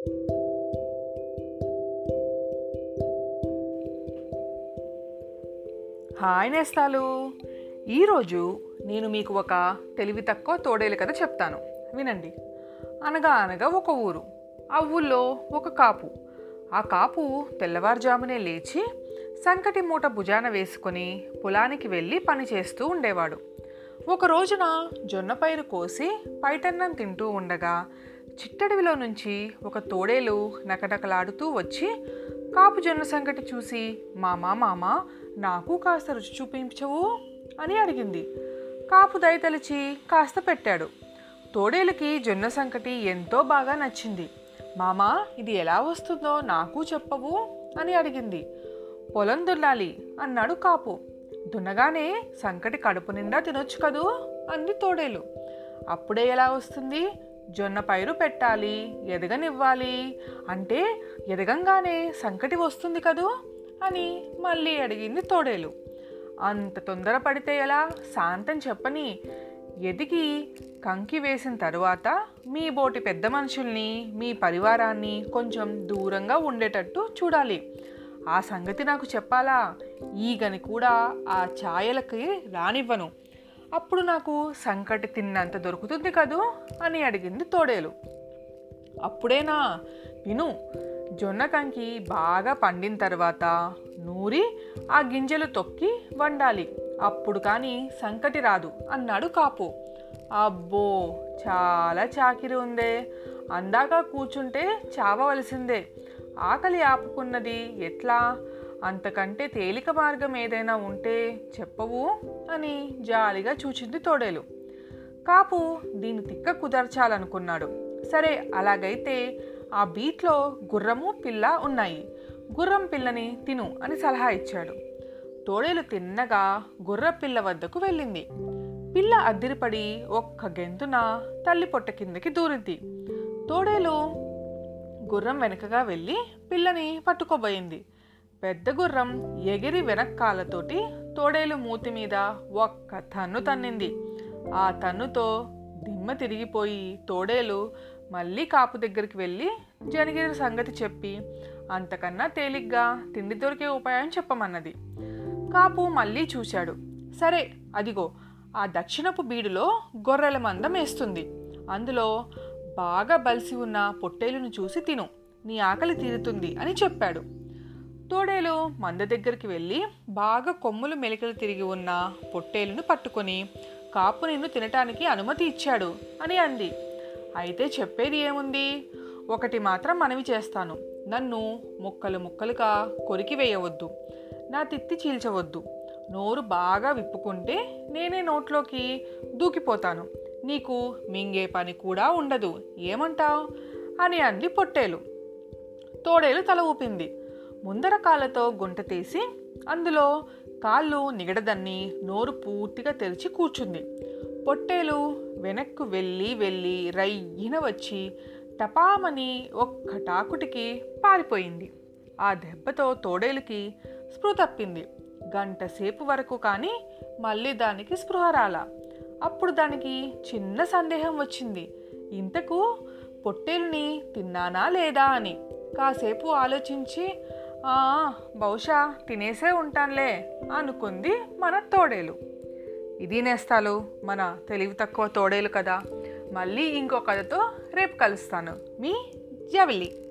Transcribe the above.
Hi నేస్తాలు. ఈరోజు నేను మీకు ఒక తెలివి తక్కువ తోడేలు కథ చెప్తాను. వినండి. అనగా అనగా ఒక ఊరు. ఆ ఊళ్ళో ఒక కాపు. ఆ కాపు తెల్లవారుజామునే లేచి సంకటి మూట భుజాన వేసుకొని పొలానికి వెళ్ళి పని చేస్తూ ఉండేవాడు. ఒక రోజున జొన్న పైరు కోసి పైటన్నం తింటూ ఉండగా చిట్టడవిలో నుంచి ఒక తోడేలు నకనకలాడుతూ వచ్చి కాపు జొన్న సంగటి చూసి మామా మామా నాకు కాస్త రుచి చూపించవు? అని అడిగింది. కాపు దయతలిచి కాస్త పెట్టాడు. తోడేలుకి జొన్న సంకటి ఎంతో బాగా నచ్చింది. మామా ఇది ఎలా వస్తుందో నాకు చెప్పవు? అని అడిగింది. పొలం దున్నాలి అన్నాడు కాపు. దున్నగానే సంకటి కడుపు నిండా తినొచ్చు కదూ? అంది తోడేలు. అప్పుడే ఎలా వస్తుంది? జొన్న పైరు పెట్టాలి ఎదగనివ్వాలి. అంటే ఎదగంగానే సంకటి వస్తుంది కదూ? అని మళ్ళీ అడిగింది తోడేలు. అంత తొందరపడితే ఎలా? శాంతం చెప్పని. ఎదిగి కంకి వేసిన తరువాత మీ బోటి పెద్ద మనుషుల్ని మీ పరివారాన్ని కొంచెం దూరంగా ఉండేటట్టు చూడాలి. ఆ సంగతి నాకు చెప్పాలా? ఈగని కూడా ఆ ఛాయలకి రానివ్వను. అప్పుడు నాకు సంకటి తిన్నంత దొరుకుతుంది కదూ అని అడిగింది తోడేలు. అప్పుడేనా? విను జొన్న కంకి బాగా పండిన తర్వాత నూరి ఆ గింజలు తొక్కి వండాలి. అప్పుడు కానీ సంకటి రాదు అన్నాడు కాపు. అబ్బో చాలా చాకిరి ఉందే. అందాక కూర్చుంటే చావవలసిందే. ఆకలి ఆపుకున్నది ఎట్లా? అంతకంటే తేలిక మార్గం ఏదైనా ఉంటే చెప్పవు అని జాలిగా చూచింది తోడేలు. కాపు దీని తిక్క కుదర్చాలనుకున్నాడు. సరే అలాగైతే ఆ బీట్లో గుర్రము పిల్ల ఉన్నాయి. గుర్రం పిల్లని తిను అని సలహా ఇచ్చాడు. తోడేలు తిన్నగా గుర్ర పిల్ల వద్దకు వెళ్ళింది. పిల్ల అద్దిరిపడి ఒక్క గెంతున తల్లి పొట్ట కిందకి దూరింది. తోడేలు గుర్రం వెనకగా వెళ్ళి పిల్లని పట్టుకోబోయింది. పెద్ద గుర్రం ఎగిరి వెనక్కాలతోటి తోడేలు మూతి మీద ఒక్క తన్ను తన్నింది. ఆ తన్నుతో దిమ్మ తిరిగిపోయి తోడేలు మళ్ళీ కాపు దగ్గరికి వెళ్ళి జనగిరి సంగతి చెప్పి అంతకన్నా తేలిగ్గా తిండి దొరికే ఉపాయం చెప్పమన్నది. కాపు మళ్ళీ చూశాడు. సరే అదిగో ఆ దక్షిణపు బీడులో గొర్రెల మందం వేస్తుంది. అందులో బాగా బలిసి ఉన్న పొట్టేలును చూసి తిను. నీ ఆకలి తీరుతుంది అని చెప్పాడు. తోడేలు మంద దగ్గరికి వెళ్ళి బాగా కొమ్ములు మెలికలు తిరిగి ఉన్న పొట్టేలును పట్టుకొని కాపు నిన్ను తినటానికి అనుమతి ఇచ్చాడు అని అంది. అయితే చెప్పేది ఏముంది? ఒకటి మాత్రం మనవి చేస్తాను. నన్ను ముక్కలు ముక్కలుగా కొరికి వేయవద్దు. నా తిత్తి చీల్చవద్దు. నోరు బాగా విప్పుకుంటే నేనే నోట్లోకి దూకిపోతాను. నీకు మింగే పని కూడా ఉండదు. ఏమంటావు? అని అంది పొట్టేలు. తోడేలు తల ఊపింది. ముందర కాళ్ళతో గుంట తీసి అందులో కాళ్ళు నిగడదన్ని నోరు పూర్తిగా తెరిచి కూర్చుంది. పొట్టేలు వెనక్కు వెళ్ళి వెళ్ళి రయ్యిన వచ్చి టపామని ఒక్క టాకుటికి పారిపోయింది. ఆ దెబ్బతో తోడేలుకి స్పృహ తప్పింది. గంట సేపు వరకు కానీ మళ్ళీ దానికి స్పృహ రాలా. అప్పుడు దానికి చిన్న సందేహం వచ్చింది. ఇంతకు పొట్టేలుని తిన్నానా లేదా అని. కాసేపు ఆలోచించి బహుశా తినేసే ఉంటానులే అనుకుంది మన తోడేలు. ఇది నేస్తాలు మన తెలివి తక్కువ తోడేలు కదా. మళ్ళీ ఇంకో కథతో రేపు కలుస్తాను. మీ జవిలి.